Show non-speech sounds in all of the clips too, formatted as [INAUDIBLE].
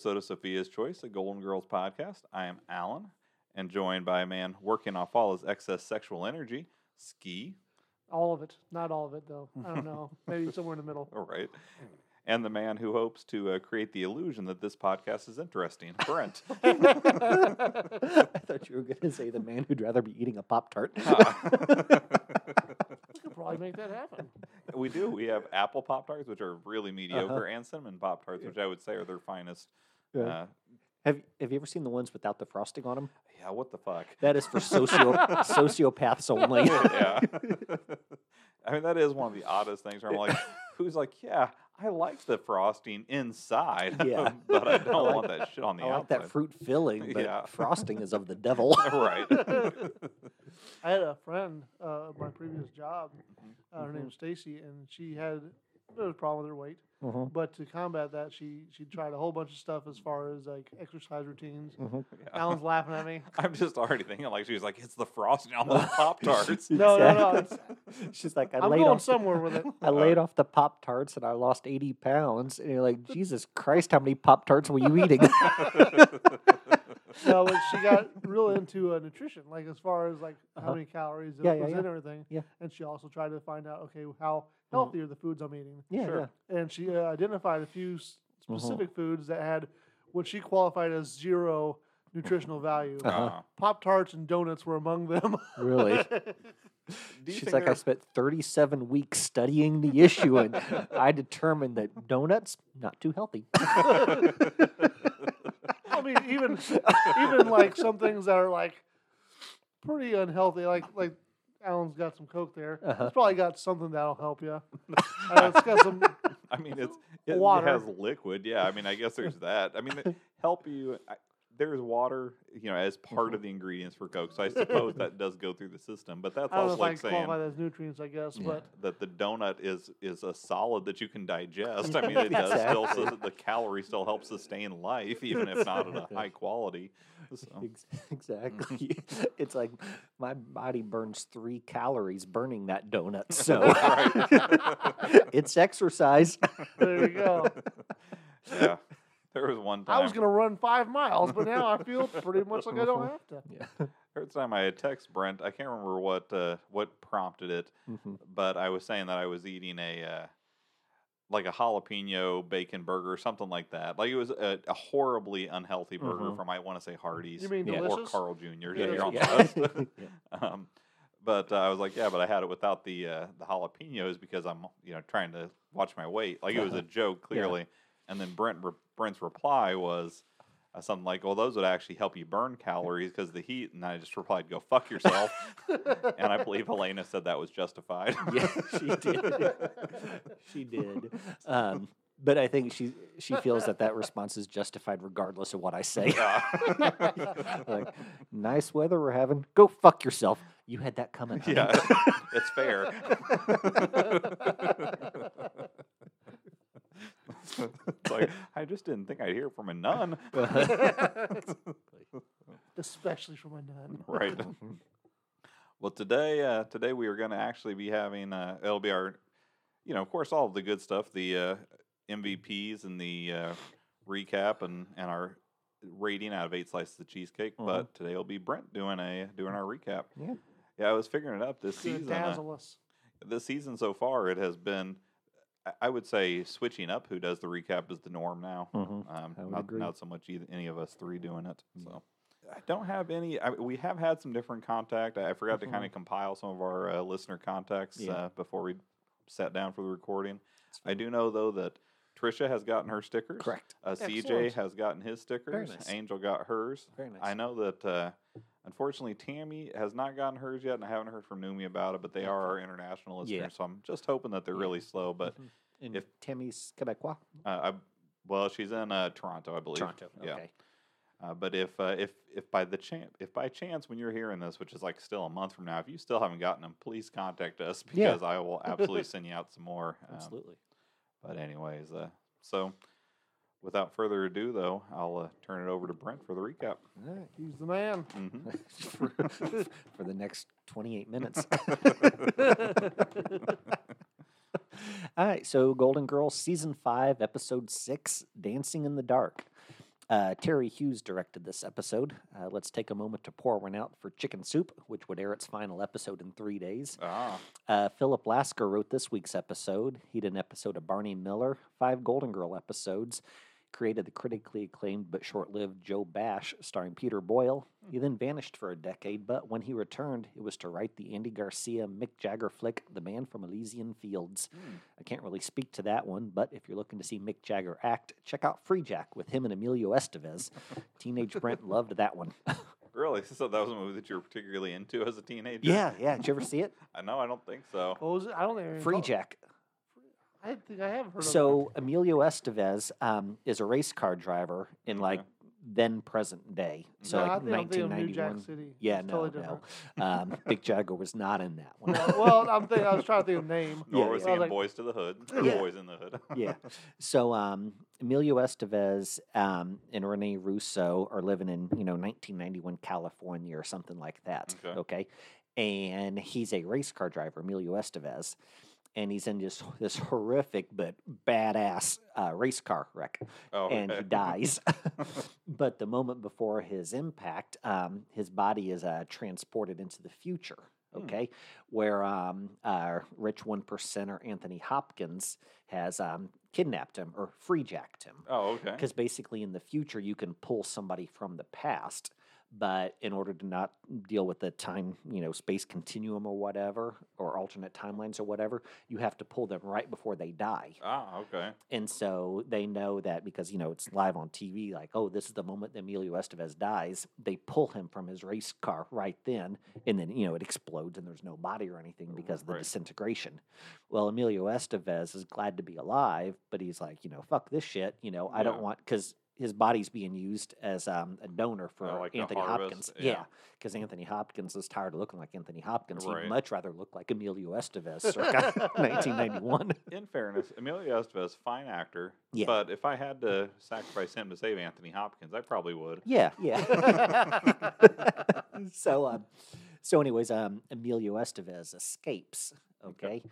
episode of Sophia's Choice, a Golden Girls podcast. I am Alan, and joined by a man working off all his excess sexual energy, Ski. All of it. Not all of it, though. I don't [LAUGHS] know. Maybe somewhere in the middle. All right. And the man who hopes to uh, create the illusion that this podcast is interesting, Brent. [LAUGHS] I thought you were going to say the man who'd rather be eating a Pop Tart. [LAUGHS] Could probably make that happen. [LAUGHS] we do. We have apple Pop Tarts, which are really mediocre, and cinnamon Pop Tarts, which I would say are their finest. Yeah. Uh, have Have you ever seen the ones without the frosting on them? yeah, what the fuck? That is for socio [LAUGHS] sociopaths only. yeah. [LAUGHS] I mean, that is one of the oddest things where I'm like, who's like, yeah, I like the frosting inside, [LAUGHS] Yeah. but I don't like- want that shit on the I like outside. that fruit filling, but Yeah. frosting is of the [LAUGHS] devil. right. [LAUGHS] I had a friend uh, at my previous job. Uh, her Mm-hmm. name was Stacy, and she had a bit of a problem with her weight. Mhm. But to combat that, she she tried a whole bunch of stuff as far as like exercise routines. Mhm. Yeah. Alan's laughing at me. [LAUGHS] I'm just already thinking like she was like, it's the frosting on the [LAUGHS] Pop Tarts. [LAUGHS] No, no, no, She's like, I I'm laid going off. somewhere with it. I laid off the Pop Tarts and I lost 80 pounds. And you're like, Jesus Christ, how many Pop Tarts were you eating? No, but she got real into uh, nutrition, like as far as like how Uh-huh. many calories it Yeah, yeah, was yeah. in everything. Yeah. And she also tried to find out, okay, how healthy are the foods I'm eating. yeah, Sure. and she uh, identified a few s- Mhm. specific foods that had what she qualified as zero nutritional value. Uh-huh. Uh, Pop tarts and donuts were among them. Really? [LAUGHS] do you She's think like, I there- spent 37 weeks studying the issue, and I determined that donuts not too healthy. [LAUGHS] I mean, even even like some things that are like pretty unhealthy, like like Alan's got some Coke there. Uh-huh. It's probably got something that'll help you. Uh, it's got some. [LAUGHS] I mean, it's it Water. has liquid. Yeah, I mean, I guess there's that. I mean, [LAUGHS] help you. I, there's water, you know, as part mm-hmm. of the ingredients for Coke. So I suppose that does go through the system. But that's [LAUGHS] I don't know also like saying qualify that nutrients, I guess, Yeah. but that the donut is is a solid that you can digest. I [LAUGHS] mean, it does still Exactly. sus- the calorie still helps sustain life, even if not at a high [LAUGHS] quality. So, Exactly. Mm-hmm. it's like my body burns three calories burning that donut. So it's exercise. there you go. yeah, there was one time. I was going to run five miles, but now I feel [LAUGHS] pretty much like I don't have to. Yeah. [LAUGHS] First time I had text Brent, I can't remember what uh, what prompted it, Mhm. but I was saying that I was eating a uh, like a jalapeno bacon burger or something like that. Like it was a, a horribly unhealthy burger Mhm. from I want to say Hardee's You mean Yeah. or delicious? Carl Jr. Yeah, Yeah, on yeah. [LAUGHS] Yeah. um, but uh, I was like, yeah, but I had it without the uh, the jalapenos because I'm you know trying to watch my weight. Like it was a Uh-huh. joke clearly. And then Brent re- Brent's reply was. Uh, something like, well, those would actually help you burn calories because the heat. And I just replied, go fuck yourself. [LAUGHS] and I believe Helena said that was justified. [LAUGHS] Yeah, she did. [LAUGHS] she did. Um, but I think she she feels that that response is justified regardless of what I say. Yeah. like, nice weather we're having. Go fuck yourself. You had that coming. honey. yeah, it's fair. it's like I just didn't think I'd hear from a nun. [LAUGHS] [LAUGHS] Especially from a nun. [LAUGHS] right. Well, today, uh, today we are going to actually be having. Uh, it'll be our, you know, of course, all of the good stuff, the uh, MVPs and the uh, recap and and our rating out of eight slices of cheesecake. Mhm. But today will be Brent doing a doing our recap. Yeah. Yeah, I was figuring it up this Gonna season. uh, dazzle us. this season so far, it has been, I- would say, switching up who does the recap is the norm now. Mhm. Um, not, not so much either, any of us three doing it. So I don't have any. I, we have had some different contact. I, I forgot to kind of compile some of our uh, listener contacts Mm-hmm. Yeah. uh, before we sat down for the recording. I do know though that Trisha has gotten her stickers. Correct. Uh, CJ has gotten his stickers. nice. Angel got hers. Very nice. I know that uh, unfortunately Tammy has not gotten hers yet, and I haven't heard from Numi about it. But they are our international listeners, Yeah. so I'm just hoping that they're really slow. But Mhm. And if- Tammy's Quebecois. uh, I, well, she's in uh, Toronto, I believe. Toronto. Yeah. Okay. Uh, but if uh, if if by the chance if by chance when you're hearing this, which is like still a month from now, if you still haven't gotten them, please contact us Yeah. because I will absolutely [LAUGHS] send you out some more. Um, Absolutely. but anyways, uh, so without further ado, though, I'll uh, turn it over to Brent for the recap. All right. He's the man. hmm [LAUGHS] for, [LAUGHS] for the next 28 minutes. [LAUGHS] All right, so Golden Girls season five, episode six, "Dancing in the Dark." Uh, Terry Hughes directed this episode. Uh, let's take a moment to pour one out for Chicken Soup, which would air its final episode in three days. Ah, Uh, Philip Lasker wrote this week's episode. He did an episode of Barney Miller, five Golden Girl episodes, created the critically acclaimed but short lived Joe Bash, starring Peter Boyle. He then vanished for a decade, but when he returned, it was to write the Andy Garcia Mick Jagger flick, The Man from Elysian Fields. Hmm. I can't really speak to that one, but if you're looking to see Mick Jagger act, check out Free Jack with him and Emilio Estevez. [LAUGHS] Teenage Brent loved that one. [LAUGHS] really? [LAUGHS] So that was a movie that you were particularly into as a teenager? yeah, yeah. Did you ever see it? I know. I don't think so. What was it? I don't even Free Jack. I think I have heard of So Emilio Estevez um, is a race car driver in Okay. like then present day. So No, I like think I'm thinking of New Jack 1991. City. Yeah, It's no, totally no. different. [LAUGHS] Um, Big Jagger was not in that one. No, well, I'm thinking. I was trying to think of name. Nor Yeah, was yeah. he I in was like- Boys to the Hood. Or [LAUGHS] Yeah. Boys in the Hood. [LAUGHS] yeah. So um, Emilio Estevez um, and Rene Russo are living in you know 1991 California or something like that. Okay. Okay, and he's a race car driver, Emilio Estevez, and he's in this this horrific but badass uh, race car wreck. Oh, and he [LAUGHS] dies. [LAUGHS] but the moment before his impact, um, his body is uh, transported into the future. Hmm. Okay, where um, uh, rich one percenter Anthony Hopkins has um, kidnapped him or free jacked him. Oh, okay. Because basically, in the future, you can pull somebody from the past, but in order to not deal with the time, you know, space continuum or whatever, or alternate timelines or whatever, you have to pull them right before they die. Ah, okay. And so they know that because, you know, it's live on TV, like, oh, this is the moment that Emilio Estevez dies. They pull him from his race car right then. And then, you know, it explodes and there's no body or anything because of the Right. disintegration. Well, Emilio Estevez is glad to be alive, but he's like, you know, fuck this shit. You know, I don't want, because his body's being used as um, a donor for Oh, like Anthony Hopkins. yeah. Yeah, because Anthony Hopkins is tired of looking like Anthony Hopkins. Right. He'd much rather look like Emilio Estevez circa [LAUGHS] 1991. [LAUGHS] In fairness, Emilio Estevez, fine actor. Yeah. But if I had to sacrifice him to save Anthony Hopkins, I probably would. Yeah, yeah. [LAUGHS] so, um, so anyways, um, Emilio Estevez escapes. Okay.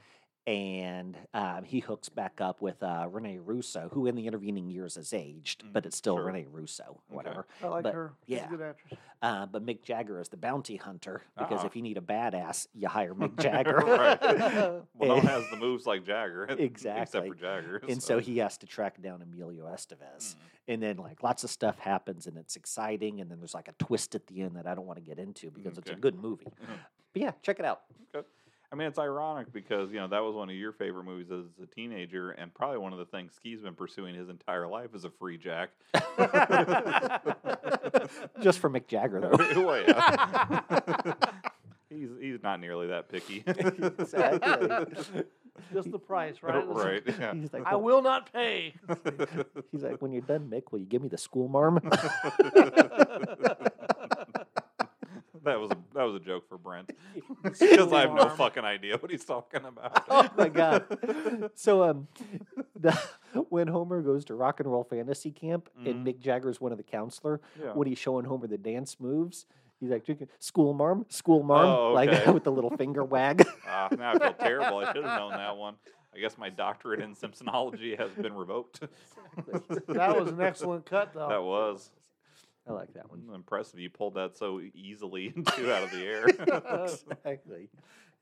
And um, he hooks back up with uh, Rene Russo, who in the intervening years has aged, but Mm, it's still sure. Rene Russo, whatever. I like But, her. She's yeah. a good actress. Uh, but Mick Jagger is the bounty hunter because Ah. if you need a badass, you hire Mick [LAUGHS] Jagger. right. [LAUGHS] Well, no one has the moves like Jagger. exactly. [LAUGHS] Except Exactly. for Jagger. and so he has to track down Emilio Estevez. Mm. And then like lots of stuff happens and it's exciting and then there's like a twist at the end that I don't want to get into because it's a good movie. Mhm. But yeah, check it out. I mean, it's ironic because you know that was one of your favorite movies as a teenager, and probably one of the things Ski's been pursuing his entire life is a free jack. [LAUGHS] Just for Mick Jagger though. [LAUGHS] well, yeah. [LAUGHS] he's he's not nearly that picky. Exactly. Just the price, right? right. Yeah. He's like, I "Well," will not pay. he's like, when you're done, Mick, will you give me the school marm? That was a, that was a joke for Brent [LAUGHS] [LAUGHS] because I have no fucking idea what he's talking about. [LAUGHS] oh my god. So um the, when Homer goes to rock and roll fantasy camp Mhm. and Mick Jagger's one of the counselor, Yeah. when he's showing Homer the dance moves, he's like school marm, school marm, Oh, like with the little finger wag. Ah, now I feel terrible. I should have known that one. I guess my doctorate in Simpsonology has been revoked. That was an excellent cut, though. That was I like that one. impressive. You pulled that so easily [LAUGHS] into out of the air. [LAUGHS] [LAUGHS] exactly.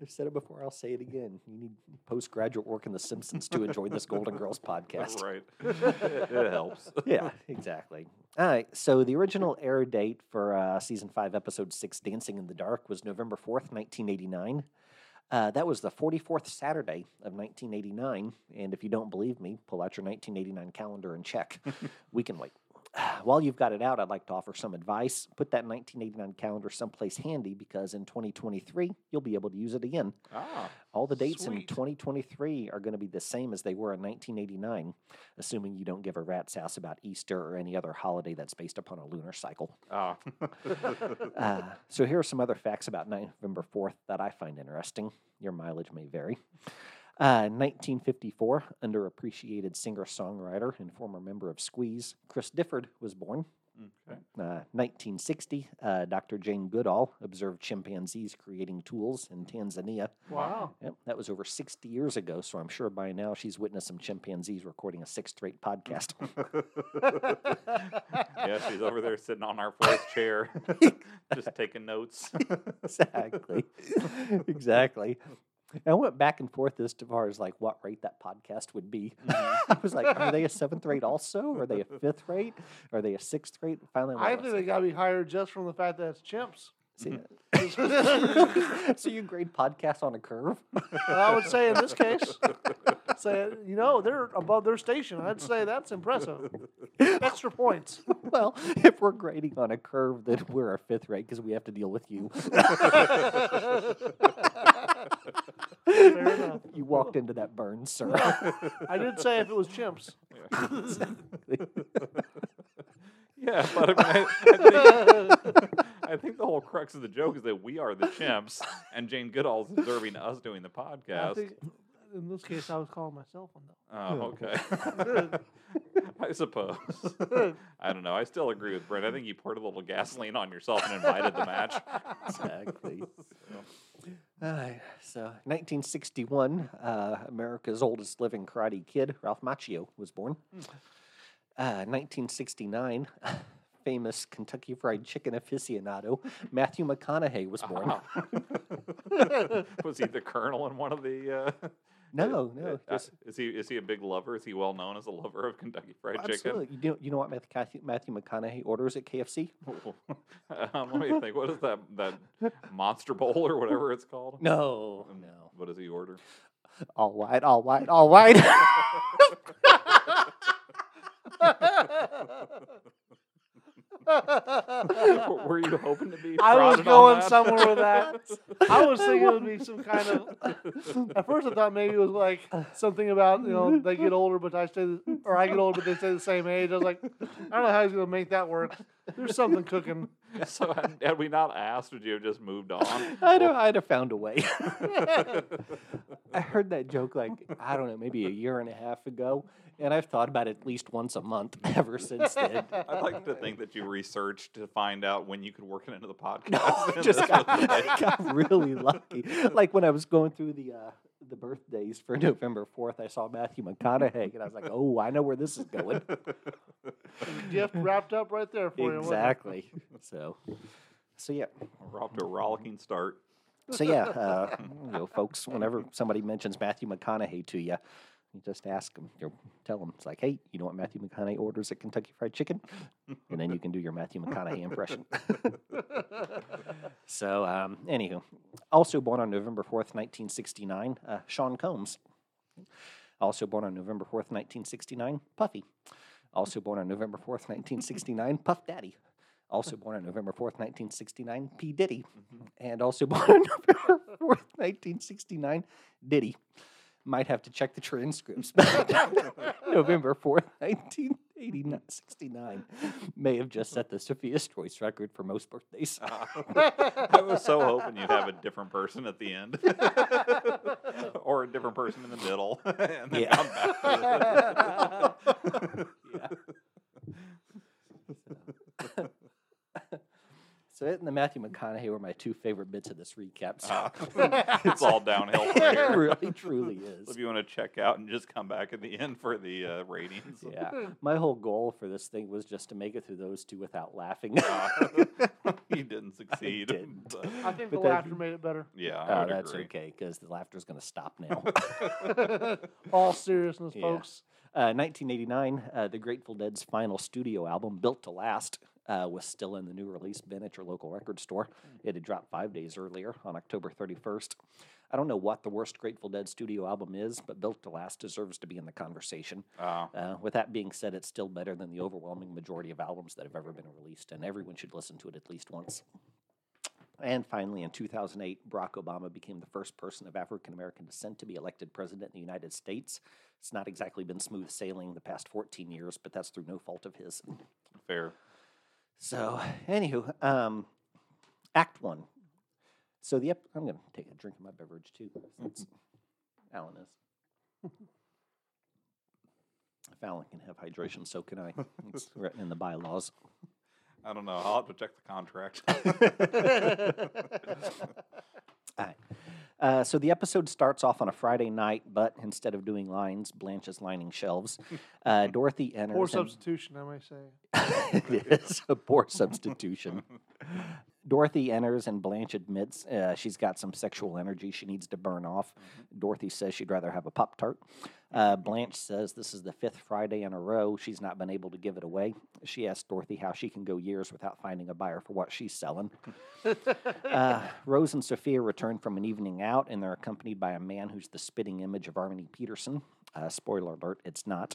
I've said it before, I'll say it again. You need postgraduate work in The Simpsons to enjoy this Golden Girls podcast. right. It, it helps. yeah, exactly. All right. So the original air date for uh, season five, episode six, "Dancing in the Dark," was November fourth, nineteen eighty nine. Uh, that was the forty fourth Saturday of nineteen eighty nine. And if you don't believe me, pull out your nineteen eighty nine calendar and check. we can wait. [SIGHS] While you've got it out, I'd like to offer some advice. Put that 1989 calendar someplace handy because in 2023, you'll be able to use it again. Ah, All the dates in 2023 are going to be the same as they were in 1989, assuming you don't give a rat's ass about Easter or any other holiday that's based upon a lunar cycle. ah. [LAUGHS] Uh, so here are some other facts about November 4th that I find interesting. Your mileage may vary. Uh, 1954, underappreciated singer-songwriter and former member of Squeeze, Chris Difford was born. Okay. Uh, 1960, uh, Dr. Jane Goodall observed chimpanzees creating tools in Tanzania. Wow. Yep, that was over 60 years ago, so I'm sure by now she's witnessed some chimpanzees recording a sixth rate podcast. [LAUGHS] [LAUGHS] yeah, she's over there sitting on our fourth chair, [LAUGHS] just taking notes. exactly. exactly. And I went back and forth as far as like what rate that podcast would be. [LAUGHS] Mm-hmm. I was like, are they a seventh rate also? Are they a fifth rate? Are they a sixth rate? Finally, I'm I think they got to be higher just from the fact that it's chimps. See- [LAUGHS] [LAUGHS] so you grade podcasts on a curve? I would say in this case, say you know they're above their station. I'd say that's impressive. Extra points. well, if we're grading on a curve, then we're a fifth rate because we have to deal with you. Fair enough. you walked into that burn, sir. I did say if it was chimps. [LAUGHS] yeah, but I mean, I, I, think, I think the whole crux of the joke is that we are the chimps, and Jane Goodall's observing us doing the I podcast. think in this case, I was calling myself one though. Oh, okay. [LAUGHS] I suppose. I don't know. I still agree with Brent. I think you poured a little gasoline on yourself and invited the match. exactly. [LAUGHS] Alright, so 1961, uh, America's oldest living karate kid, Ralph Macchio, was born. Uh, 1969, [LAUGHS] famous Kentucky Fried Chicken aficionado [LAUGHS] Matthew McConaughey was born. [LAUGHS] Was he the colonel in one of the? No, no, uh, just is he is he a big lover? Is he well known as a lover of Kentucky Fried absolutely. You know, you know what Matthew, Matthew McConaughey orders at KFC? Chicken? [LAUGHS] um, let me think. What is that? That monster bowl or whatever it's called? No, Um, no. What does he order? All white, all white, all white. [LAUGHS] [LAUGHS] W- [LAUGHS] Were you hoping to be? I was going somewhere with that. [LAUGHS] I was thinking it would be some kind of. At first, I thought maybe it was like something about you know they get older, but I stay, or I get older, but they stay the same age. I was like, I don't know how he's gonna make that work. There's something cooking. [LAUGHS] so had, had we not asked, would you have just moved on? I'd have, I'd have found a way. I heard that joke like I don't know, maybe a year and a half ago, and I've thought about it at least once a month [LAUGHS] ever since then. I'd like to think that you researched to find out when you could work it into the [LAUGHS] podcast. No, I just got, was the [LAUGHS] day. I got really lucky. Like when I was going through the uh, the birthdays for November fourth, I saw Matthew McConaughey, and I was like, "Oh, I know where this is going." Gift wrapped up right there for you. exactly. So, so yeah, We're off to a rollicking start. so yeah, uh, you know, folks. Whenever somebody mentions Matthew McConaughey to you, you just ask them. You know, tell them it's like, "Hey, you know what Matthew McConaughey orders at Kentucky Fried Chicken?" And then you can do your Matthew McConaughey impression. [LAUGHS] So, um, anywho, also born on November 4th, 1969, uh, Sean Combs. Also born on November 4th, 1969, Puffy. Also born on November 4th, 1969, Puff Daddy. Also born on November 4th, 1969, P. Diddy. And also born on [LAUGHS] November 4th, 1969, Diddy. Might have to check the transcripts. [LAUGHS] November 4th, 1969. May have just set the Sophia's Choice record for most birthdays. [LAUGHS] I was so hoping you'd have a different person at the end, [LAUGHS] or a different person in the middle, and then Yeah. come back. To the- So it and the Matthew McConaughey were my two favorite bits of this recap. So Ah, [LAUGHS] it's all downhill from here. it really, truly is. If you want to check out and just come back at the end for the uh, ratings. Yeah, my whole goal for this thing was just to make it through those two without laughing. [LAUGHS] Uh, you didn't succeed. didn't. but I think But the that- laughter made it better. yeah, I Oh, that's agree. okay because the laughter is going to stop now. [LAUGHS] All seriousness, Yeah. folks. Uh, 1989, uh, the Grateful Dead's final studio album, Built to Last, uh, was still in the new release bin at your local record store. It had dropped five days earlier on October 31st. I don't know what the worst Grateful Dead studio album is, but Built to Last deserves to be in the conversation. Uh, Uh, with that being said, it's still better than the overwhelming majority of albums that have ever been released, and everyone should listen to it at least once. And finally, in 2008, Barack Obama became the first person of African American descent to be elected president in the United States. It's not exactly been smooth sailing the past 14 years, but that's through no fault of his. fair. So, anywho, um, Act One. So the ep- I'm going to take a drink of my beverage too, since Alan is. If Alan can have hydration, so can I. It's [LAUGHS] written in the bylaws. I don't know. I'll have to check the contract. [LAUGHS] [LAUGHS] All right. Uh, so the episode starts off on a Friday night, but instead of doing lines, Blanche is lining shelves. Uh, Dorothy enters. Poor and- substitution, I may say. It is a poor substitution. Dorothy enters and Blanche admits uh, she's got some sexual energy she needs to burn off. Dorothy says she'd rather have a Pop Tart. Uh, Blanche says this is the fifth Friday in a row she's not been able to give it away. She asks Dorothy how she can go years without finding a buyer for what she's selling. [LAUGHS] Uh, Rose and Sophia return from an evening out and they're accompanied by a man who's the spitting image of Arnie Peterson. Uh, spoiler alert, it's not.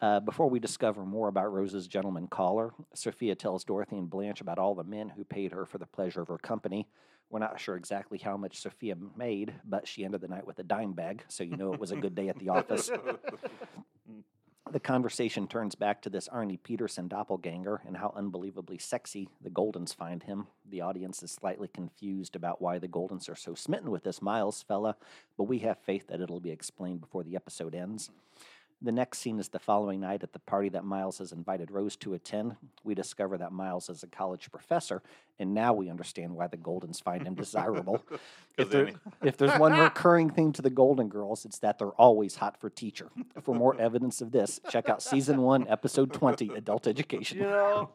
Uh, before we discover more about Rose's gentleman caller, Sophia tells Dorothy and Blanche about all the men who paid her for the pleasure of her company. We're not sure exactly how much Sophia made, but she ended the night with a dime bag, so you know it was a good day at the [LAUGHS] office. The conversation turns back to this Arnie Peterson doppelganger and how unbelievably sexy the Goldens find him. The audience is slightly confused about why the Goldens are so smitten with this Miles fella, but we have faith that it'll be explained before the episode ends. The next scene is the following night at the party that Miles has invited Rose to attend. We discover that Miles is a college professor, and now we understand why the Goldens find him desirable. [LAUGHS] if, 'Cause there- [LAUGHS] if there's one recurring theme to the Golden Girls, it's that they're always hot for teacher. For more [LAUGHS] evidence of this, check out season one, episode 20, Adult Education. You know,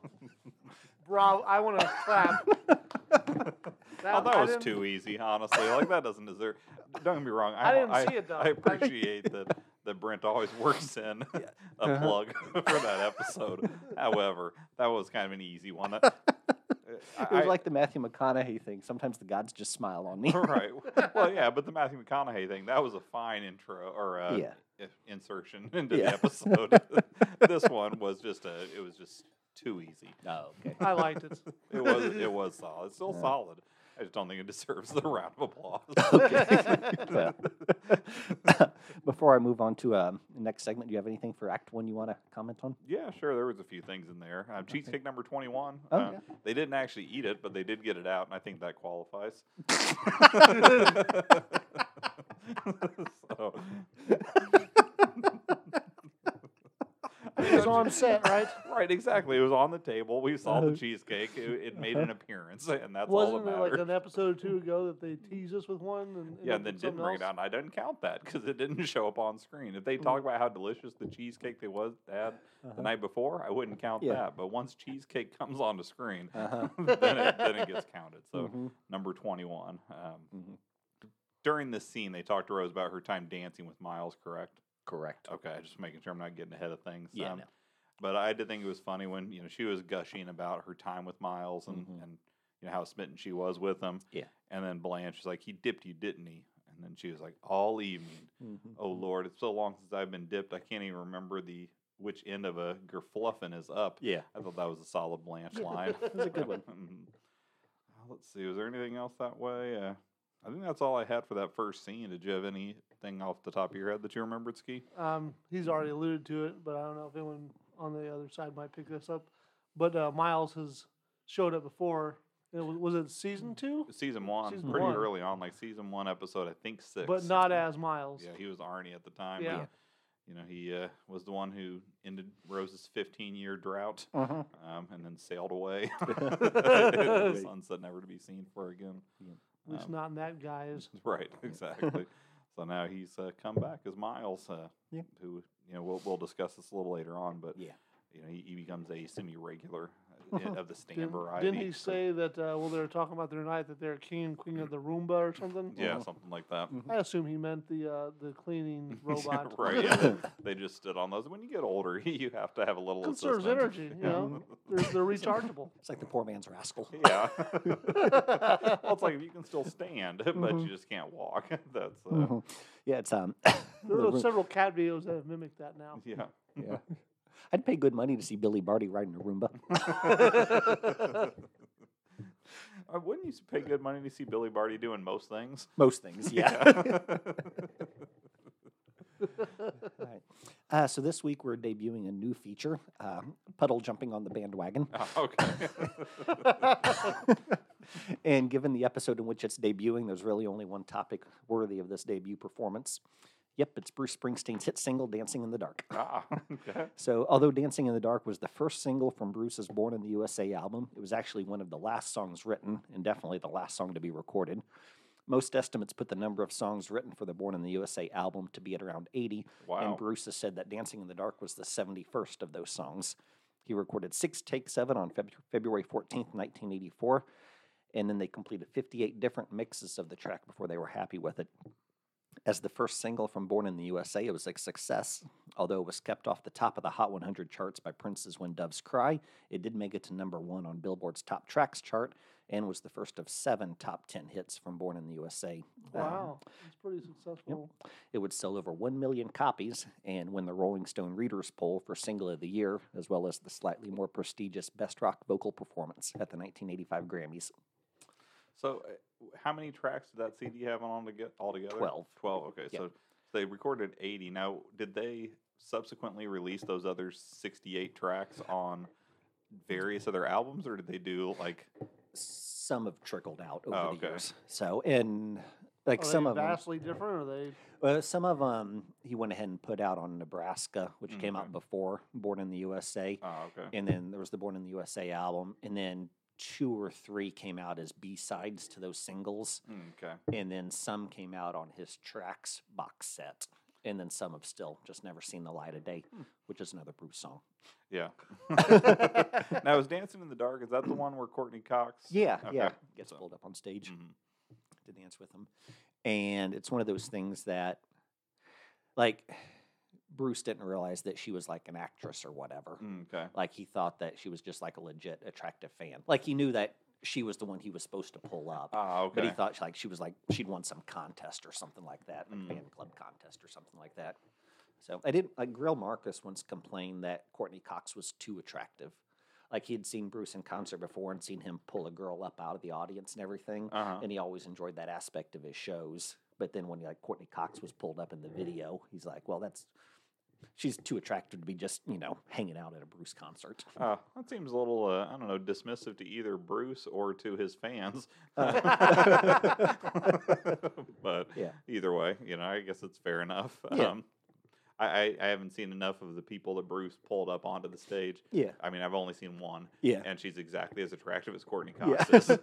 bravo! I want to clap. Oh, that I was didn't- too easy, honestly. Like that doesn't deserve. Don't get me wrong. I I, didn't I, see it, though. I appreciate that that Brent always [LAUGHS] works in a Uh-huh. plug [LAUGHS] for that episode. However, that was kind of an easy one. That, [LAUGHS] It was like the Matthew McConaughey thing. Sometimes the gods just smile on me. right. Well, yeah, but the Matthew McConaughey thing that was a fine intro or uh, Yeah. insertion into Yeah. the episode. this one was just a. It was just too easy. Oh, okay. I liked it. It was. It was solid. It's still solid. I just don't think it deserves the round of applause. [LAUGHS] [LAUGHS] [LAUGHS] Before I move on to um, the next segment, do you have anything for Act One you want to comment on? Yeah, sure. There was a few things in there. Um, cheesecake number twenty-one. Oh, uh, yeah. They didn't actually eat it, but they did get it out, and I think that qualifies. so, It was on set, right? [LAUGHS] right, exactly. It was on the table. We saw the Uh-huh. cheesecake. It, it made an appearance, and that's all Wasn't that it like an episode or two ago that they teased us with one? And, and yeah, and then didn't something bring it else? out. And I didn't count that because it didn't [LAUGHS] show up on screen. If they Mm. talk about how delicious the cheesecake they was had Uh-huh. the night before, I wouldn't count Yeah. that. But once cheesecake [LAUGHS] comes on the screen, Uh-huh. then, it, then it gets counted. So Mhm. number 21. Um, Mhm. During this scene, they talked to Rose about her time dancing with Miles, correct? Correct. Okay, just making sure I'm not getting ahead of things. Yeah, Um, no. But I did think it was funny when you know she was gushing about her time with Miles and, Mhm. and you know how smitten she was with him. Yeah. And then Blanche was like, "He dipped you, didn't he?" And then she was like, "All evening." Mhm. Oh Lord, it's so long since I've been dipped. I can't even remember the which end of a gerfluffen is up. Yeah. I thought that was a solid Blanche [LAUGHS] line. Was a good one. [LAUGHS] Mhm. Uh, Let's see. Was there anything else that way? Uh, I think that's all I had for that first scene. Did you have anything off the top of your head that you remembered, Ski? Um, he's already alluded to it, but I don't know if anyone on the other side might pick this up. But uh, Miles has showed up before. It was, was it season two? Season one, Season pretty one. early on, like season one, episode I think six. But not as Miles. Yeah, he was Arnie at the time. Yeah. but, You know, he uh, was the one who ended Rose's 15 year drought Uh-huh. um, and then sailed away. [LAUGHS] [LAUGHS] the sunset never to be seen for again. At least Um, not in that guy's. [LAUGHS] Right, exactly. so now he's uh, come back as Miles, uh, Yeah. who you know we'll we'll discuss this a little later on, but Yeah. you know he, he becomes a semi regular [LAUGHS] of the stand Didn't, variety. didn't he say that? Uh, well, they were talking about the other night that they're king and queen of the Roomba or something. Yeah, something like that. I assume he meant the uh, the cleaning [LAUGHS] robot. [LAUGHS] right. Yeah, they, they just stood on those. When you get older, you have to have a little Conserves assistance. energy. You know, they're, they're rechargeable. It's like the poor man's rascal. Yeah. well, it's like you can still stand, but Mm-hmm. you just can't walk. That's uh, Mhm. Yeah, it's um. There are Room- several cat videos that have mimicked that now. yeah. yeah. I'd pay good money to see Billy Barty riding a Roomba. [LAUGHS] Uh, wouldn't you pay good money to see Billy Barty doing most things? Most things, yeah. [LAUGHS] Right. Uh, so this week we're debuting a new feature, um, puddle jumping on the bandwagon. [LAUGHS] Oh, okay. and given the episode in which it's debuting, there's really only one topic worthy of this debut performance. Yep, it's Bruce Springsteen's hit single "Dancing in the Dark." Ah, okay. [LAUGHS] So, although Dancing in the Dark was the first single from Bruce's Born in the USA album, it was actually one of the last songs written and definitely the last song to be recorded. Most estimates put the number of songs written for the Born in the USA album to be at around 80, Wow. and Bruce has said that Dancing in the Dark was the 71st of those songs. He recorded six takes of it on Feb- February 14th, 1984, and then they completed 58 different mixes of the track before they were happy with it. As the first single from Born in the USA, it was a success. Although it was kept off the top of the Hot 100 charts by Prince's When Doves Cry, it did make it to number one on Billboard's Top Tracks chart and was the first of seven top 10 hits from Born in the USA. Um, Wow, it's pretty successful. it would sell over 1 million copies and win the Rolling Stone Readers Poll for Single of the Year, as well as the slightly more prestigious Best Rock Vocal Performance at the 1985 Grammys. So, how many tracks did that CD have on to get altogether? 12. Twelve. Okay, Yep. so they recorded eighty. Now, did they subsequently release those other sixty-eight tracks on various other albums, or did they do like? Some have trickled out over Oh, the years. So, and like Are some they of them, vastly different, or are they? well, some of them he went ahead and put out on Nebraska, which Mm, came out before Born in the USA. Oh, okay. and then there was the Born in the USA album, and then two or three came out as B sides to those singles, Mm, okay. and then some came out on his tracks box set, and then some have still just never seen the light of day, Hmm. which is another Bruce song. Yeah. [LAUGHS] now, is Dancing in the Dark? Is that the one where Courteney Cox? Yeah, yeah, gets So- pulled up on stage Mhm. to dance with him, and it's one of those things that, like, Bruce didn't realize that she was like an actress or whatever. Mm, okay. Like he thought that she was just like a legit attractive fan. Like he knew that she was the one he was supposed to pull up. Ah, okay. But he thought like she was like she'd won some contest or something like that, like Mm. fan club contest or something like that. So I didn't like Greil Marcus once complained that Courteney Cox was too attractive. Like he'd seen Bruce in concert before and seen him pull a girl up out of the audience and everything, uh-huh. and he always enjoyed that aspect of his shows. But then when like Courteney Cox was pulled up in the video, he's like, "Well, that's she's too attractive to be just you know hanging out at a Bruce concert." [LAUGHS] Oh, that seems a little, uh, I don't know, dismissive to either Bruce or to his fans. [LAUGHS] [LAUGHS] but Yeah. either way, you know, I guess it's fair enough. Yeah. Um, I, I, I haven't seen enough of the people that Bruce pulled up onto the stage. Yeah, I mean, I've only seen one, yeah. and she's exactly as attractive as Courteney Yeah. Cox is.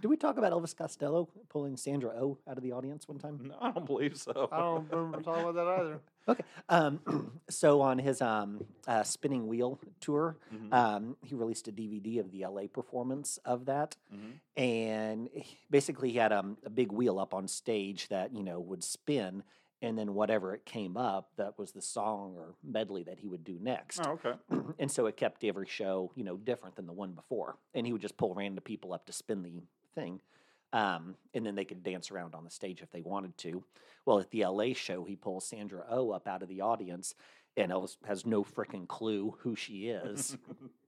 Did we talk about Elvis Costello pulling Sandra O out of the audience one time? no, I don't believe so. I don't remember talking about that either. [LAUGHS] Okay. Um, [CLEARS THROAT] so on his um, uh, spinning wheel tour, Mhm, um, he released a DVD of the LA performance of that, mhm. and he- basically he had um, a big wheel up on stage that you know would spin, and then whatever it came up, that was the song or medley that he would do next. Oh, okay. [CLEARS THROAT] and so it kept every show, you know, different than the one before. And he would just pull random people up to spin the thing. Um, and then they could dance around on the stage if they wanted to. Well, at the LA show, he pulls Sandra O up out of the audience, and Elvis has no freaking clue who she is. [LAUGHS]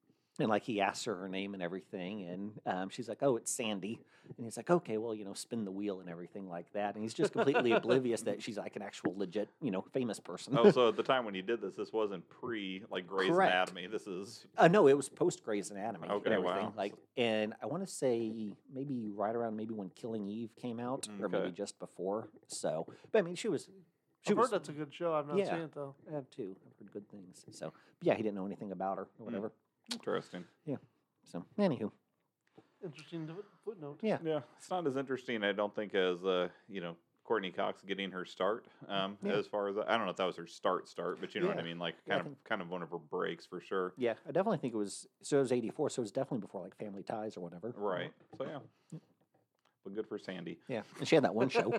and like he asks her her name and everything, and um, she's like, "Oh, it's Sandy." And he's like, "Okay, well, you know, spin the wheel and everything like that." And he's just completely [LAUGHS] oblivious that she's like an actual legit, you know, famous person. oh, so [LAUGHS] at the time when he did this, this wasn't pre like Grey's Correct. Anatomy. This is Uh, no, it was post Grey's Anatomy Okay, and everything. wow. Like, and I want to say maybe right around maybe when Killing Eve came out, or maybe just before. So, but I mean, she was. She I've was. heard that's a good show. I've not Yeah. seen it though. I have too. I've heard good things. So, but yeah, he didn't know anything about her or Mm. whatever. Interesting. Yeah. So, anywho, Interesting footnote. Yeah. Yeah, it's not as interesting, I don't think, as uh, you know Courteney Cox getting her start. Um, Yeah. as far as I don't know if that was her start start, but you know what I mean, like Yeah, I kind of kind of one of her breaks for sure. yeah, I definitely think it was. So it was '84. So it was definitely before like Family Ties or whatever. Right. So yeah, but good for Sandy. Yeah, and she had that one show.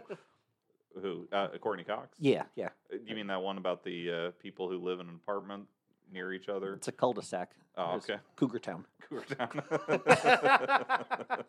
[LAUGHS] Who? Uh, Courteney Cox. yeah, yeah. Uh, You mean that one about the uh, people who live in an apartment near each other? It's a cul-de-sac. Oh, It's okay. Cougar Town. [LAUGHS] Cougar Town. [LAUGHS]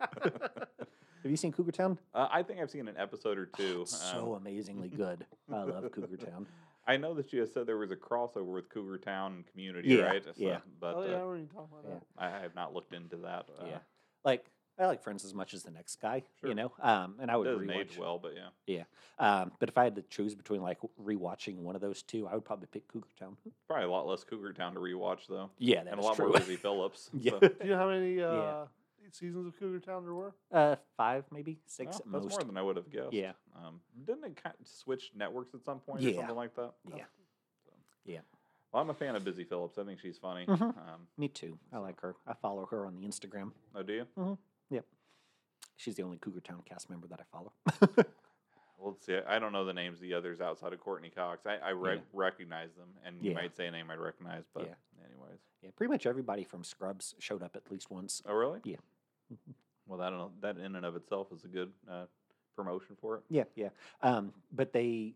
Have you seen Cougar Town? uh, I think I've seen an episode or two. so um, amazingly [LAUGHS] good. I love Cougar Town. I know that you had said there was a crossover with Cougar Town and Community, Yeah, right? yeah. But oh yeah, I uh, remember you talking about Yeah. that. I have not looked into that. Uh, Yeah. Like I like Friends as much as the next guy, Sure. you know. Um, and I It would doesn't rewatch. age well, but yeah. Um, but if I had to choose between like rewatching one of those two, I would probably pick Cougar Town. Probably a lot less Cougar Town to rewatch though, Yeah, that and a lot true. more Busy Philipps. [LAUGHS] Yeah. so- Do you know how many uh, seasons of Cougar Town there were? Uh, five, maybe six Well, at that's most. more than I would have guessed. Yeah. Um, didn't it kind of switch networks at some point or something like that? Yeah. Yeah. Well, I'm a fan of Busy Philipps. I think she's funny. Mhm. Um, Me too. I like her. I follow her on the Instagram. oh, do you? She's the only Cougar Town cast member that I follow. [LAUGHS] Well, let's see. I don't know the names of the others outside of Courteney Cox. I, I re- Yeah. recognize them, and you Yeah. might say a name I'd recognize, but Yeah. anyways. yeah, pretty much everybody from Scrubs showed up at least once. Oh, really? Yeah. [LAUGHS] Well, that that in and of itself is a good uh, promotion for it. Yeah, yeah. Um, but they,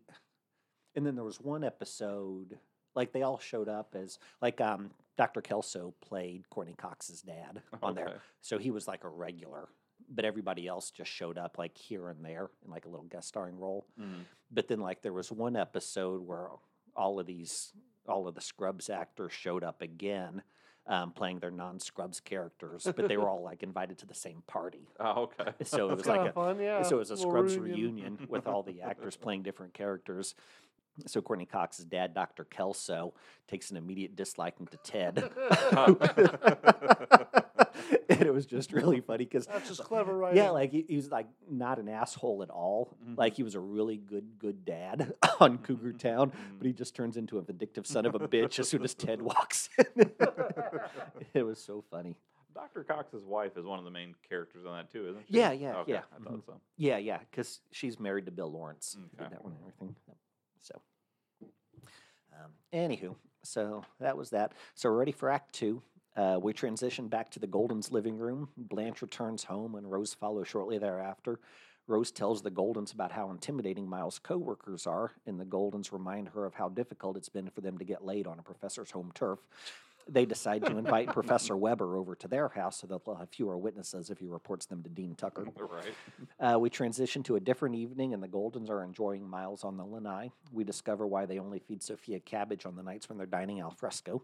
and then there was one episode, like they all showed up as, like, um, Dr. Kelso played Courteney Cox's dad on there. So he was like a regular, but everybody else just showed up like here and there in like a little guest starring role. Mhm. But then like there was one episode where all of these, all of the Scrubs actors showed up again. Um, playing their non-Scrubs characters, but they were all like invited to the same party. [LAUGHS] Oh, okay. [LAUGHS] So it was like a, fun, yeah. so it was a little Scrubs reunion. reunion. [LAUGHS] with all the actors playing different characters. So Courteney Cox's dad, Dr. Kelso, takes an immediate disliking to Ted. [LAUGHS] and it was just really funny because That's just clever writing. yeah, like he, he was like not an asshole at all. Mhm. Like he was a really good, good dad [LAUGHS] on Cougar Town, Mhm. but he just turns into a vindictive son of a [LAUGHS] bitch as soon as Ted walks in. it was so funny. Dr. Cox's wife is one of the main characters on that too, isn't she? Yeah, yeah, okay, yeah. I thought Mhm. so. Yeah, yeah, because she's married to Bill Lawrence. who did Okay. That one and everything. So, um, anywho, so that was that. So we're ready for Act Two. Uh, we transition back to the Goldens' living room. Blanche returns home, and Rose follows shortly thereafter. Rose tells the Goldens about how intimidating Miles' coworkers are, and the Goldens remind her of how difficult it's been for them to get laid on a professor's home turf. They decide to invite [LAUGHS] Professor Webber over to their house so that they'll have fewer witnesses if he reports them to Dean Tucker. [LAUGHS] Right. Uh, we transition to a different evening, and the Goldens are enjoying Miles on the lanai. We discover why they only feed Sophia cabbage on the nights when they're dining al fresco.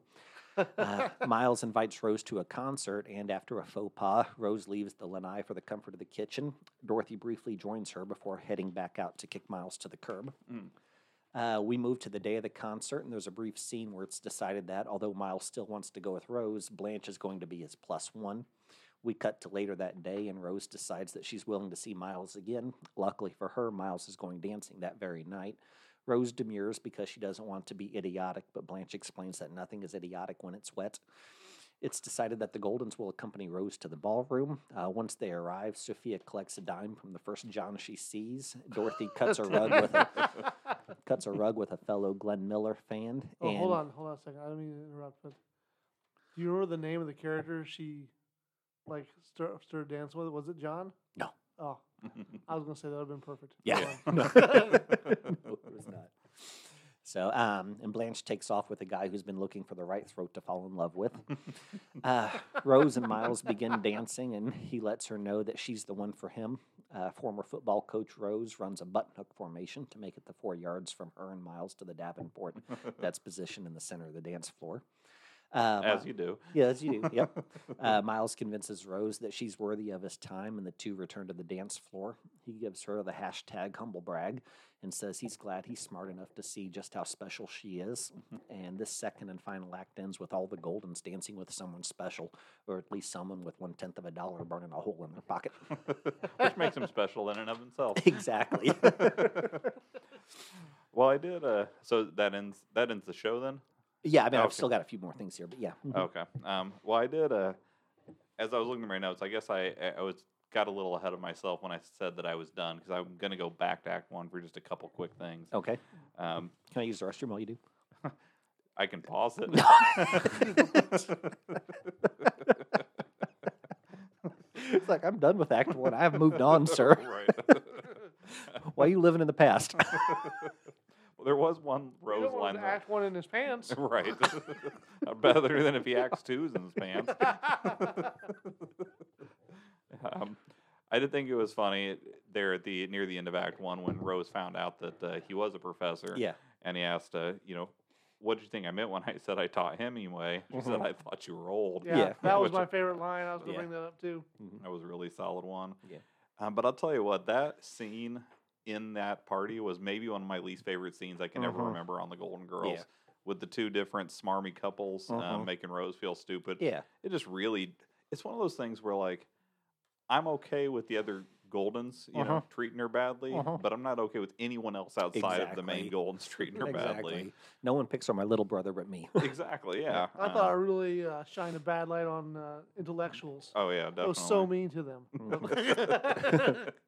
Uh, Miles invites Rose to a concert, and after a faux pas, Rose leaves the lanai for the comfort of the kitchen. Dorothy briefly joins her before heading back out to kick Miles to the curb. Mm. Uh, we move to the day of the concert, and there's a brief scene where it's decided that although Miles still wants to go with Rose, Blanche is going to be his plus one. We cut to later that day, and Rose decides that she's willing to see Miles again. Luckily for her, Miles is going dancing that very night. Rose demurs because she doesn't want to be idiotic, but Blanche explains that nothing is idiotic when it's wet. It's decided that the Goldens will accompany Rose to the ballroom. Uh, once they arrive, Sophia collects a dime from the first John she sees. Dorothy cuts a rug with a [LAUGHS] cuts a rug with a fellow Glenn Miller fan. Oh, and hold on, hold on a second. I don't mean to interrupt, but do you remember the name of the character she like stir, started dancing with? Was it John? No. Oh, I was gonna say that would have been perfect. Yeah. [LAUGHS] [LAUGHS] Never no, mind. it was not. So, um, and Blanche takes off with a guy who's been looking for the right throat to fall in love with. [LAUGHS] Uh, Rose and Miles begin dancing, and he lets her know that she's the one for him. Uh, former football coach Rose runs a button hook formation to make it the four yards from her and Miles to the Davenport [LAUGHS] that's positioned in the center of the dance floor. Uh, As you do. yeah, as you do. [LAUGHS] Yep. Uh, Miles convinces Rose that she's worthy of his time, and the two return to the dance floor. He gives her the hashtag humble brag and says he's glad he's smart enough to see just how special she is. and this second and final act ends with all the Goldens dancing with someone special, or at least someone with one tenth of a dollar burning a hole in their pocket. [LAUGHS] Which makes him special in and of himself. [LAUGHS] exactly. Well, I did. Uh, so that ends. That ends the show then. Yeah, I mean, I've Okay. still got a few more things here, but yeah. mhm. Okay. Um, well, I did. Uh, as I was looking at my notes, I guess I I was got a little ahead of myself when I said that I was done because I'm going to go back to Act One for just a couple quick things. Okay. Um, Can I use the restroom while you do? [LAUGHS] I can pause it. [LAUGHS] it's like, I'm done with Act One. I have moved on, sir. [LAUGHS] right. Why are you living in the past? Well, there was one You Rose don't want line. him to though. act one in his pants. [LAUGHS] right. [LAUGHS] Better than if he acts twos in his pants. [LAUGHS] um, I did think it was funny there at the near the end of Act One when Rose found out that uh, he was a professor. yeah. and he asked, uh, you know, what did you think I meant when I said I taught Hemingway? She said, Mhm. I thought you were old. Yeah, Yeah. that was Which- my favorite line. I was gonna Yeah. bring that up too. That was a really solid one. Yeah. Um, but I'll tell you what, that scene in that party was maybe one of my least favorite scenes I can ever Mhm. remember on the Golden Girls. Yeah. With the two different smarmy couples um, making Rose feel stupid. Yeah. It just really, it's one of those things where, like, I'm okay with the other Goldens, you know, Uh-huh. treating her badly, Uh-huh. but I'm not okay with anyone else outside of the main Exactly. Goldens treating her badly. No one picks on my little brother but me. [LAUGHS] Exactly. Yeah. I um, thought I really uh, shined a bad light on uh, intellectuals. Oh yeah, I definitely. was so mean to them. [LAUGHS] [LAUGHS]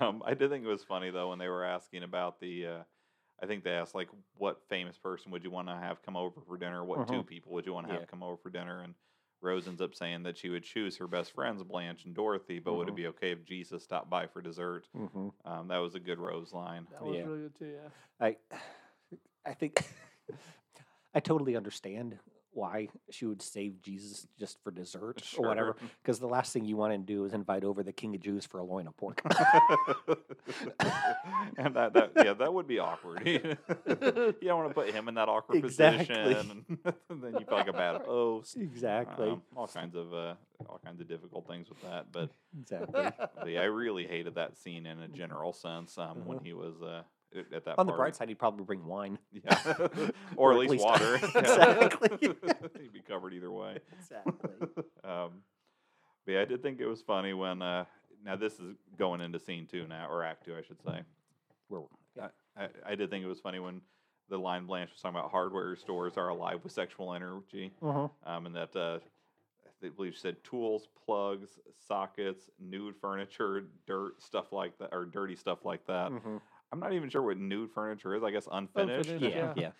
um, I did think it was funny though when they were asking about the. Uh, I think they asked like, what famous person would you want to have come over for dinner? What two Uh-huh. people would you want to Yeah. have come over for dinner? And Rose ends up saying that she would choose her best friends, Blanche and Dorothy, but would it Mhm. be okay if Jesus stopped by for dessert? hmm Um, that was a good Rose line. that was Yeah. really good too. Yeah. I, [SIGHS] I think [LAUGHS] I totally understand why she would save Jesus just for dessert or whatever. Because the last thing you want to do is invite over the King of Jews for a loin of pork. [LAUGHS] and that, that yeah, that would be awkward. [LAUGHS] you don't want to put him in that awkward Exactly. position, and [LAUGHS] then you feel like a bad host. exactly. Um, all kinds of uh, all kinds of difficult things with that, but, exactly. but yeah, I really hated that scene in a general sense um, when Uh-huh. he was uh, at- at that. On the party. bright side, he'd probably bring wine. yeah, [LAUGHS] or, Or at least, least- water. [LAUGHS] Exactly. [LAUGHS] He'd be covered either way. Exactly. um, but yeah, I did think it was funny when. Uh, now this is going into scene two now, or act two, I should say. We're, yeah. I, I did think it was funny when the line Blanche was talking about hardware stores are alive with sexual energy, uh um, and that uh, I believe she said tools, plugs, sockets, nude furniture, dirt stuff like that, or dirty stuff like that. mhm. I'm not even sure what nude furniture is. I guess unfinished. Unfinished, Yeah, yeah. yeah.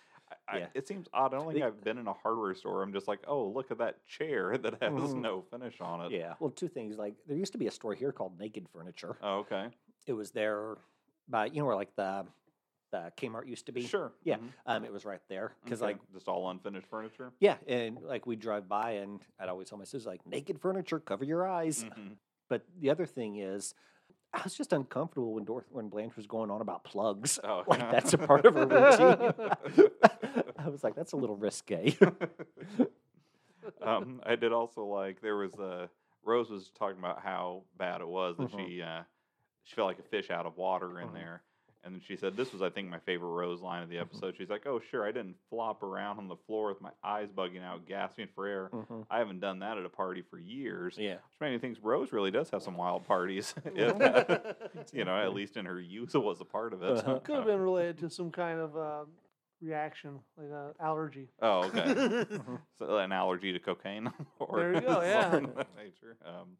I, I, yeah. it seems odd. I don't think The- I've been in a hardware store. I'm just like, oh, look at that chair [LAUGHS] that has Mhm. no finish on it. Yeah. Well, two things. Like there used to be a store here called Naked Furniture. Oh, okay. It was there by you know where like the the Kmart used to be. Sure. Yeah. mhm, Um, it was right there because okay. like just all unfinished furniture. yeah, and like we drive by and I'd always tell my sisters like Naked Furniture, cover your eyes. Mhm. But the other thing is. I was just uncomfortable when Dorothy, when Blanche was going on about plugs. Oh, [LAUGHS] Like that's a part of her routine. [LAUGHS] I was like, that's a little risque. [LAUGHS] um, I did also like there was a Rose was talking about how bad it was that Mhm. she uh, she felt like a fish out of water in Mhm. there, and then she said this was I think my favorite Rose line of the episode. She's like, "Oh sure, I didn't flop around on the floor with my eyes bugging out, gasping for air. Mhm. I haven't done that at a party for years." Yeah. Which made me think Rose really does have some wild parties. [LAUGHS] [LAUGHS] if, [LAUGHS] you know, at least in her youth, it was a part of it. Uh-huh. Could have been related to some kind of uh, reaction, like an allergy. Oh, okay. so an allergy to cocaine or There you go, yeah. something that nature. Um,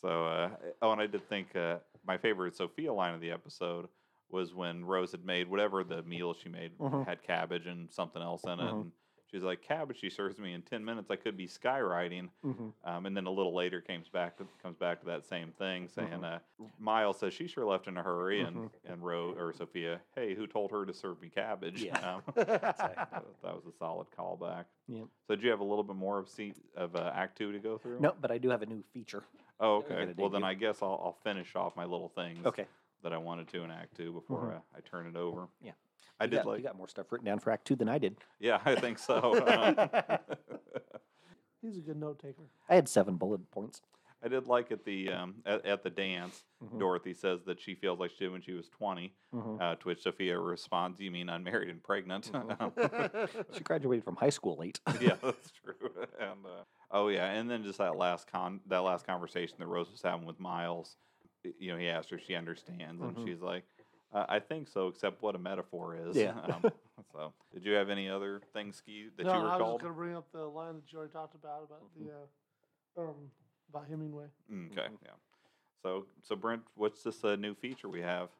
so, uh, oh, and I did think uh, my favorite Sophia line of the episode was when Rose had made whatever the meal she made Mhm. had cabbage and something else in it. Mhm. And she's like, "Cabbage, she serves me in ten minutes. I could be skywriting." Mhm. Um, and then a little later comes back to, comes back to that same thing, saying, uh, "Miles says she sure left in a hurry," and and Rose or Sophia, "Hey, who told her to serve me cabbage?" Yeah. Um, [LAUGHS] that that was a solid callback. Yep. So do you have a little bit more of scene, of uh, Act Two to go through? No, but I do have a new feature. Oh, okay. Well, then. I guess I'll, I'll finish off my little things Okay. That I wanted to in Act Two before Mhm. uh, I turn it over. Yeah. I You did got, like. you got more stuff written down for Act Two than I did. Yeah, I think so. [LAUGHS] [LAUGHS] He's a good note taker. I had seven bullet points. I did like at the um, at, at the dance. Mhm. Dorothy says that she feels like she did when she was twenty. Mhm. Uh, to which Sophia responds, "You mean unmarried and pregnant?" Mhm. [LAUGHS] She graduated from high school late. yeah, that's true. And uh, oh yeah, and then just that last con that last conversation that Rose was having with Miles. Y- You know, he asked her if she understands, and Mhm. she's like, uh, "I think so, except what a metaphor is." Yeah. [LAUGHS] um, so, did you have any other things, Ski, that no, you I was just going to bring up the line that you already talked about about the uh, um, about Hemingway. Mm, Okay, Mhm. yeah. So, so Brent, what's this uh, new feature we have?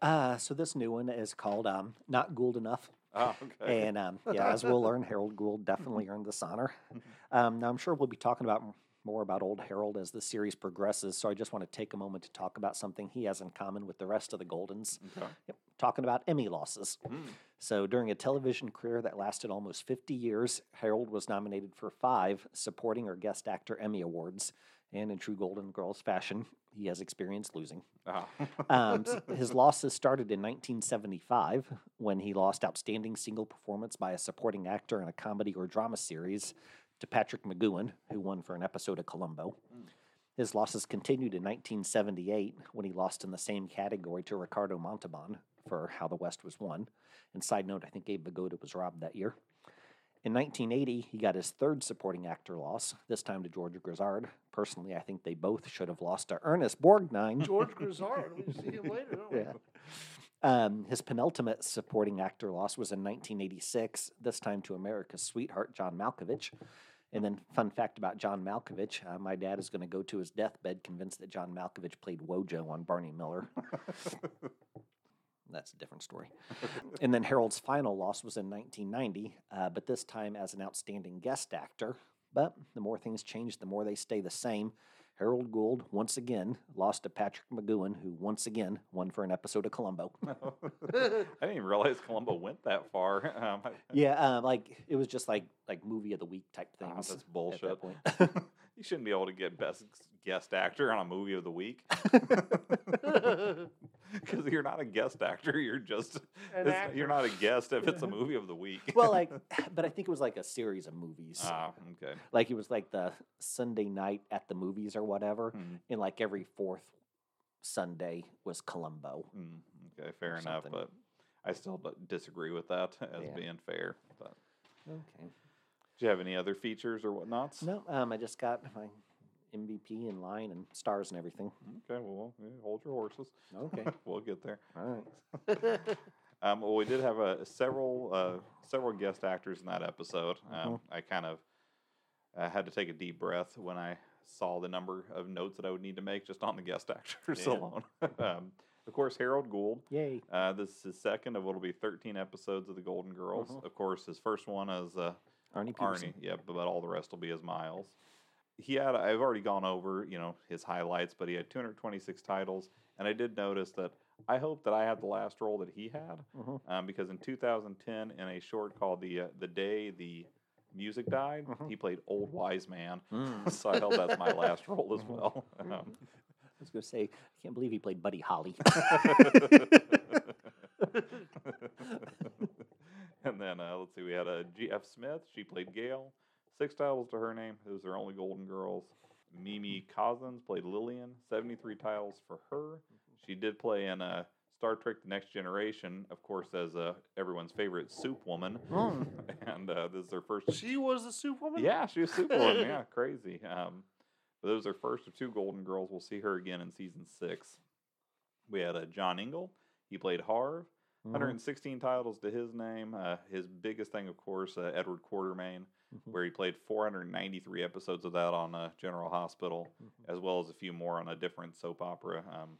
Uh, so this new one is called um, "Not Gould Enough," Oh, okay. and um, yeah, as we'll learn, Harold Gould definitely earned this honor. Mm-hmm. [LAUGHS] Um, now I'm sure we'll be talking about m- more about old Harold as the series progresses. So I just want to take a moment to talk about something he has in common with the rest of the Goldens. okay. Yep, talking about Emmy losses. Mm, So, during a television career that lasted almost 50 years, Harold was nominated for five supporting or guest actor Emmy Awards. And in true Golden Girls fashion, he has experienced losing. ah. Um, [LAUGHS] his losses started in 1975 when he lost Outstanding Single Performance by a Supporting Actor in a Comedy or Drama Series to Patrick McGoohan, who won for an episode of Columbo. Mm. His losses continued in 1978 when he lost in the same category to Ricardo Montalban for How the West Was Won. And side note, I think Abe Vigoda was robbed that year. In 1980, he got his third supporting actor loss, this time to George Grizzard. Personally, I think they both should have lost to Ernest Borgnine. George [LAUGHS] Grizzard. We see him later, don't we? Yeah. Um, his penultimate supporting actor loss was in 1986, this time to America's sweetheart, John Malkovich. And then, fun fact about John Malkovich uh, my dad is going to go to his deathbed convinced that John Malkovich played Wojo on Barney Miller. [LAUGHS] That's a different story. and then Harold's final loss was in 1990, uh, but this time as an outstanding guest actor. But the more things change, the more they stay the same. Harold Gould once again lost to Patrick McGoohan, who once again won for an episode of Columbo. [LAUGHS] I didn't even realize Columbo went that far. [LAUGHS] Um, yeah, uh, like it was just like like movie of the week type Ah, things. that's at bullshit. that. [LAUGHS] you shouldn't be able to get best guest actor on a movie of the week [LAUGHS] [LAUGHS] because you're not a guest actor. You're just it's- you're not a guest if it's a [LAUGHS] movie of the week. well, like, [SIGHS] but I think it was like a series of movies. ah, okay. like it was like the Sunday night at the movies or whatever, Hmm, and like every fourth Sunday was Columbo. hmm, okay, fair enough. something. But I still disagree with that as Yeah. being fair. But Okay. Do you have any other features or whatnots? No, um, I just got my MVP in line and stars and everything. Okay, well, yeah, hold your horses. Okay. [LAUGHS] we'll get there. All right. [LAUGHS] Um, well, we did have uh, several uh, several guest actors in that episode. Um, Mhm. I kind of uh, had to take a deep breath when I saw the number of notes that I would need to make just on the guest actors Yeah. alone. [LAUGHS] um, of course, Harold Gould. Yay. Uh, this is his second of what will be 13 episodes of the Golden Girls. Mhm. Of course, his first one is uh, Arnie Peterson. Arnie. Yeah, but all the rest will be as Miles. He had I've already gone over, you know, his highlights, but he had 226 titles, and I did notice that I hope that I had the last role that he had, Mhm. um, because in 2010, in a short called the uh, the day the music died, Mhm. he played Old Wise Man. Mm. [LAUGHS] so I hope that's my last role as Mhm. well. [LAUGHS] Um, I was going to say, I can't believe he played Buddy Holly. [LAUGHS] and then uh, let's see, we had a G.F. Smith. She played Gail. Six titles to her name. Was her only Golden Girls. Mimi Cozzens played Lillian. Seventy-three titles for her. She did play in uh, Star Trek: The Next Generation, of course, as uh, everyone's favorite Soup Woman. Mm. [LAUGHS] and uh, this is her first. she was a soup woman? Yeah, she was a Soup Woman. [LAUGHS] yeah, crazy. Um, but those are first of two Golden Girls. We'll see her again in season six. We had uh, John Ingle. He played Harv. Mhm. 116 titles to his name. Uh, his biggest thing, of course, uh, Edward Quartermaine, Mhm. where he played 493 episodes of that on uh, General Hospital, Mhm. as well as a few more on a different soap opera. Um,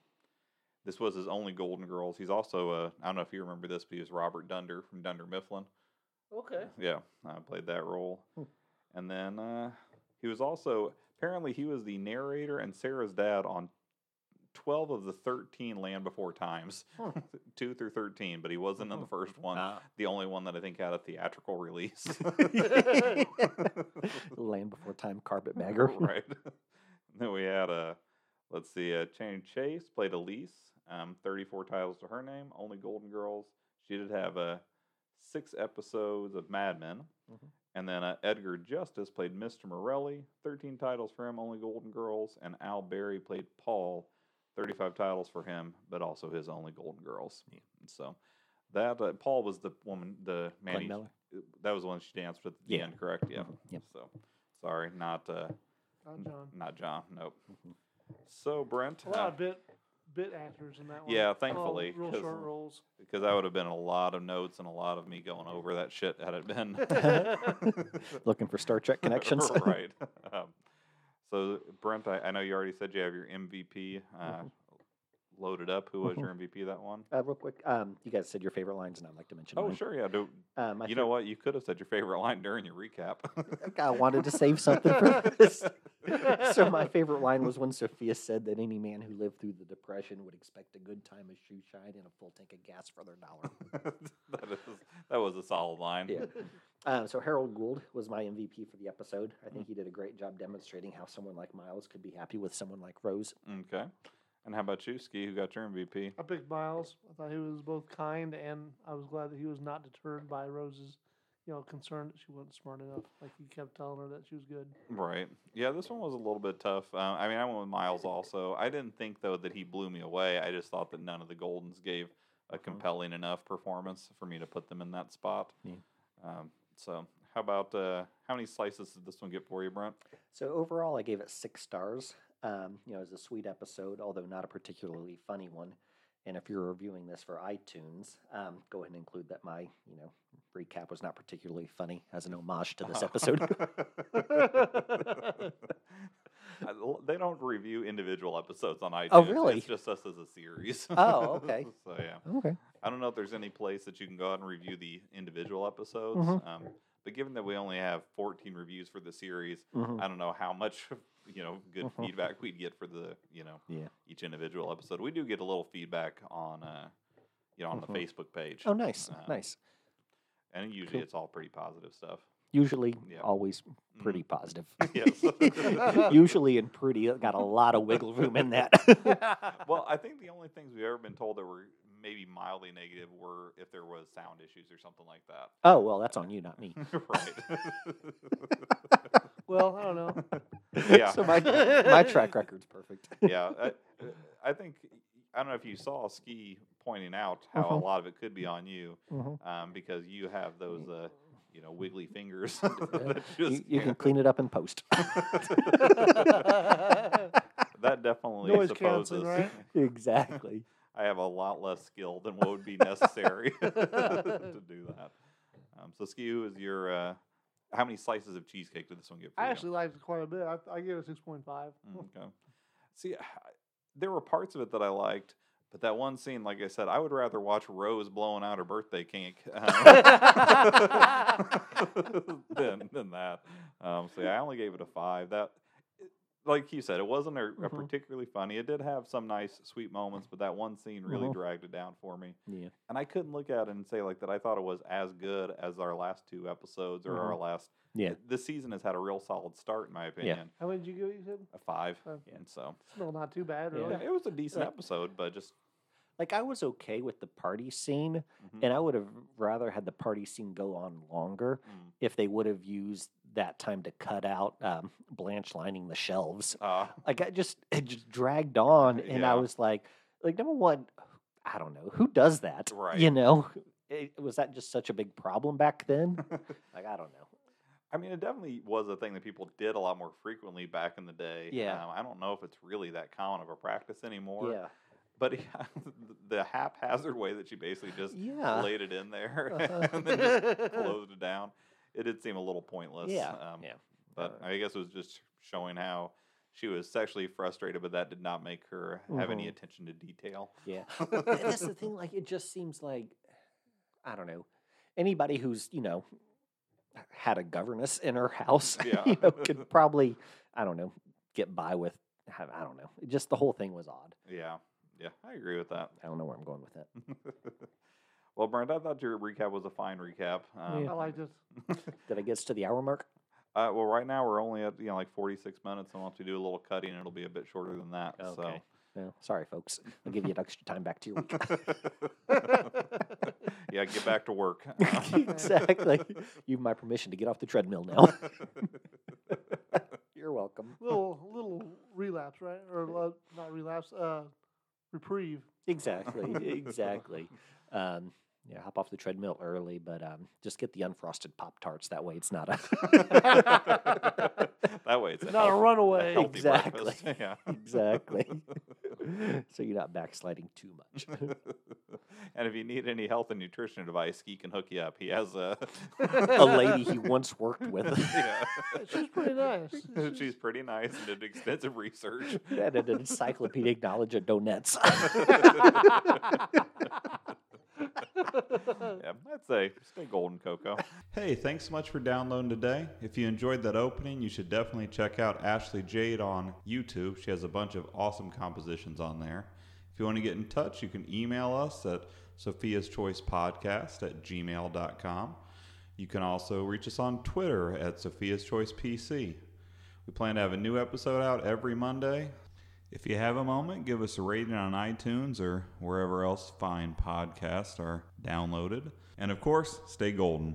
this was his only Golden Girls. He's also, uh, I don't know if you remember this, but he was Robert Dunder from Dunder Mifflin. Okay. Yeah, I played that role. Hmm. And then uh, he was also, apparently, he was the narrator and Sarah's dad on 12 of the 13 Land Before Times, Huh. [LAUGHS] 2 through 13, but he wasn't in the first one. Ah. The only one that I think had a theatrical release. [LAUGHS] [LAUGHS] Land Before Time carpetbagger. right. then we had a, let's see, uh, Channing Chase played Elise, um, 34 titles to her name, only Golden Girls. She did have uh, six episodes of Mad Men. Mhm. And then uh, Edgar Justice played Mr. Morelli, 13 titles for him, only Golden Girls. And Al Berry played Paul, 35 titles for him, but also his only Golden Girls. Yeah. And so that, uh, Paul was the woman, the man. Miller. That was the one she danced with at the Yeah. end, correct? Yeah. Mhm. Yep. So, sorry, not uh, Not n- John. not John. Nope. Mhm. So Brent, A lot uh, of bit bit actors in that one. Yeah, All thankfully, real 'cause- short roles. because that would have been a lot of notes and a lot of me going over that shit had it been [LAUGHS] Looking for Star Trek connections. [LAUGHS] right. [LAUGHS] Um, so Brent, I, I know you already said you have your MVP uh, Mhm. loaded up. Who was Mhm. your MVP that one? Uh, real quick, um, you guys said your favorite lines, and I'd like to mention. Oh, mine. sure, yeah. Do, my you know what? You could have said your favorite line during your recap. [LAUGHS] I wanted to save something for [LAUGHS] this. [LAUGHS] so my [LAUGHS] favorite line was when Sophia said that any man who lived through the Depression would expect a good time of shoe shine and a full tank of gas for their dollar. [LAUGHS] that is that was a solid line. Yeah. Uh, so Harold Gould was my MVP for the episode. I think he did a great job demonstrating how someone like Miles could be happy with someone like Rose. Okay. And how about you, Ski? Who got your MVP? I picked Miles. I thought he was both kind and I was glad that he was not deterred by Rose's, you know, concerned that she wasn't smart enough. Like he kept telling her that she was good. Right. Yeah, this one was a little bit tough. Uh, I mean, I went with Miles also. I didn't think though that he blew me away. I just thought that none of the Goldens gave a Mhm. compelling enough performance for me to put them in that spot. Yeah. Um, so, How about uh, how many slices did this one get for you, Brent? So overall, I gave it six stars. Um, you know, it was a sweet episode, although not a particularly funny one. And if you're reviewing this for iTunes, um, go ahead and include that my you know recap was not particularly funny as an homage to this [LAUGHS] episode. They don't review individual episodes on iTunes. Oh, really? It's just us as a series. Oh, okay. [LAUGHS] so yeah, okay. I don't know if there's any place that you can go out and review the individual episodes. Mhm. Um, but given that we only have 14 reviews for the series, Mhm. I don't know how much you know good Mhm. feedback we'd get for the you know Yeah. each individual episode. We do get a little feedback on uh, you know on Mhm. the Facebook page. Oh, nice, Um, nice. And usually Cool. it's all pretty positive stuff. Usually, yeah. always Mhm. pretty positive. [LAUGHS] Yes. [LAUGHS] Usually and pretty got a lot of wiggle room in that. [LAUGHS] well, I think the only things we've ever been told that were maybe mildly negative were if there was sound issues or something like that. oh well, that's on you, not me. [LAUGHS] right. [LAUGHS] well, I don't know. Yeah. so my my track record's perfect. [LAUGHS] yeah. I, I think I don't know if you saw Ski pointing out how a Mhm. lot of it could be on you Mhm. um, because you have those uh, you know wiggly fingers. You, you can clean it up in post. that definitely Noise supposes canceling, right? exactly. I have a lot less skill than what would be necessary [LAUGHS] to do that. Um, so, Ski, is your uh, how many slices of cheesecake did this one get for I actually liked it quite a bit. I, I give it six point five. Mm, Okay. See, I- there were parts of it that I liked, but that one scene, like I said, I would rather watch Rose blowing out her birthday cake uh, [LAUGHS] [LAUGHS] than than that. Um, so yeah, I only gave it a five. That, like you said, it wasn't a, a Mhm. particularly funny. It did have some nice, sweet moments, but that one scene really Mhm. dragged it down for me. Yeah. And I couldn't look at it and say like that. I thought it was as good as our last two episodes or our last. Yeah. This season has had a real solid start, in my opinion. How many did you give? You said A five, Five. and so still not too bad, Yeah. really. yeah, it was a decent Like- episode, but just Like I was okay with the party scene, mhm, and I would have rather had the party scene go on longer mm. if they would have used that time to cut out um, Blanche lining the shelves. Uh, Like I just it just dragged on, and Yeah. I was like, like number one, I don't know who does that. Right. You know, it, was that just such a big problem back then? [LAUGHS] like I don't know. I mean, it definitely was a thing that people did a lot more frequently back in the day. Yeah. Um, I don't know if it's really that common of a practice anymore. yeah. But [LAUGHS] yeah, the haphazard way that she basically just Yeah. laid it in there Uh-huh. [LAUGHS] and then just closed it down, it did seem a little pointless. Yeah. Um, yeah. But Uh, I guess it was just showing how she was sexually frustrated, but that did not make her have any Mhm. attention to detail. Yeah. [LAUGHS] That's the thing. Like, it just seems like, I don't know, anybody who's, you know, had a governess in her house, [LAUGHS] Yeah. you know, could probably, I don't know, get by with, have- I don't know. Just the whole thing was odd. Yeah. Yeah, I agree with that. I don't know where I'm going with that. [LAUGHS] well, Brent, I thought your recap was a fine recap. Um, I liked [LAUGHS] it. Did I get us to the hour mark? Uh, well, right now we're only at you know like 46 minutes, and once we do a little cutting, it'll be a bit shorter than that. Okay. No, sorry, folks. I'll give you an extra time back to your week. [LAUGHS] [LAUGHS] Yeah, get back to work. exactly. You have my permission to get off the treadmill now. You're welcome. little little relapse, right? Or uh, not relapse, uh, reprieve. Exactly. Exactly. Um, yeah, hop off the treadmill early, but um, just get the unfrosted Pop Tarts. That way, it's not a [LAUGHS] that way, it's a Not a runaway. healthy Exactly. [LAUGHS] Yeah. [LAUGHS] exactly. so you're not backsliding too much. and if you need any health and nutrition advice, he can hook you up. He has a a lady he once worked with. yeah. She's pretty nice. She's- She's pretty nice and did extensive research. and an encyclopedic knowledge of donuts. [LAUGHS] yeah, I'd say stay golden, Coco. Hey, thanks so much for downloading today. If you enjoyed that opening, you should definitely check out Ashley Jade on YouTube. She has a bunch of awesome compositions on there. If you want to get in touch, you can email us at Sophia's Choice Podcast at gmail.com. You can also reach us on Twitter at Sophia's Choice PC. We plan to have a new episode out every Monday. If you have a moment, give us a rating on iTunes or wherever else fine podcasts are downloaded. And of course, stay golden.